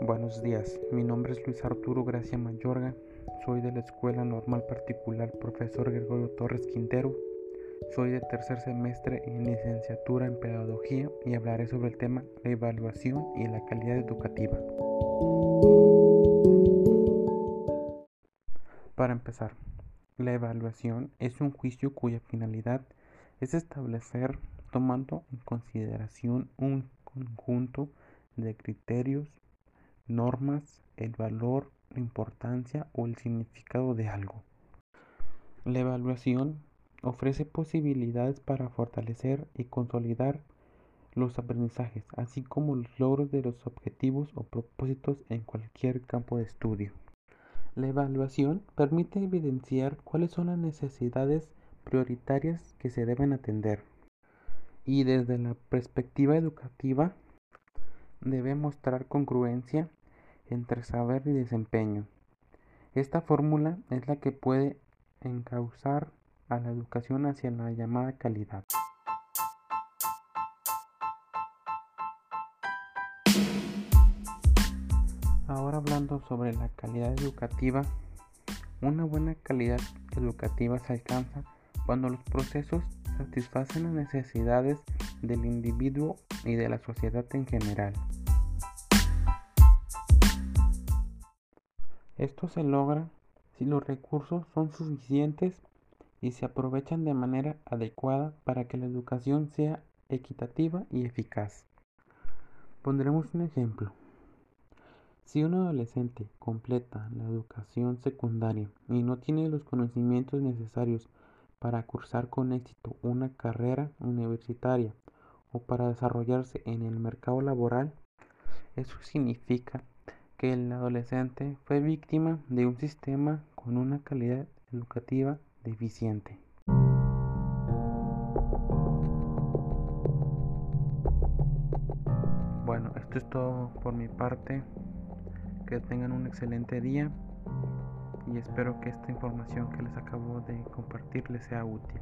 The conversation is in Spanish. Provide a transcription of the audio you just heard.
Buenos días, mi nombre es Luis Arturo Gracia Mayorga, soy de la Escuela Normal Particular Profesor Gregorio Torres Quintero, soy de tercer semestre en licenciatura en Pedagogía y hablaré sobre el tema la evaluación y la calidad educativa. Para empezar, la evaluación es un juicio cuya finalidad es establecer, tomando en consideración un conjunto de criterios, normas, el valor, la importancia o el significado de algo. La evaluación ofrece posibilidades para fortalecer y consolidar los aprendizajes, así como los logros de los objetivos o propósitos en cualquier campo de estudio. La evaluación permite evidenciar cuáles son las necesidades prioritarias que se deben atender. Y desde la perspectiva educativa, debe mostrar congruencia entre saber y desempeño. Esta fórmula es la que puede encauzar a la educación hacia la llamada calidad. Ahora hablando sobre la calidad educativa, una buena calidad educativa se alcanza cuando los procesos satisfacen las necesidades del individuo y de la sociedad en general. Esto se logra si los recursos son suficientes y se aprovechan de manera adecuada para que la educación sea equitativa y eficaz. Pondremos un ejemplo. Si un adolescente completa la educación secundaria y no tiene los conocimientos necesarios para cursar con éxito una carrera universitaria o para desarrollarse en el mercado laboral, eso significa que el adolescente fue víctima de un sistema con una calidad educativa deficiente. Bueno, esto es todo por mi parte. Que tengan un excelente día y espero que esta información que les acabo de compartir les sea útil.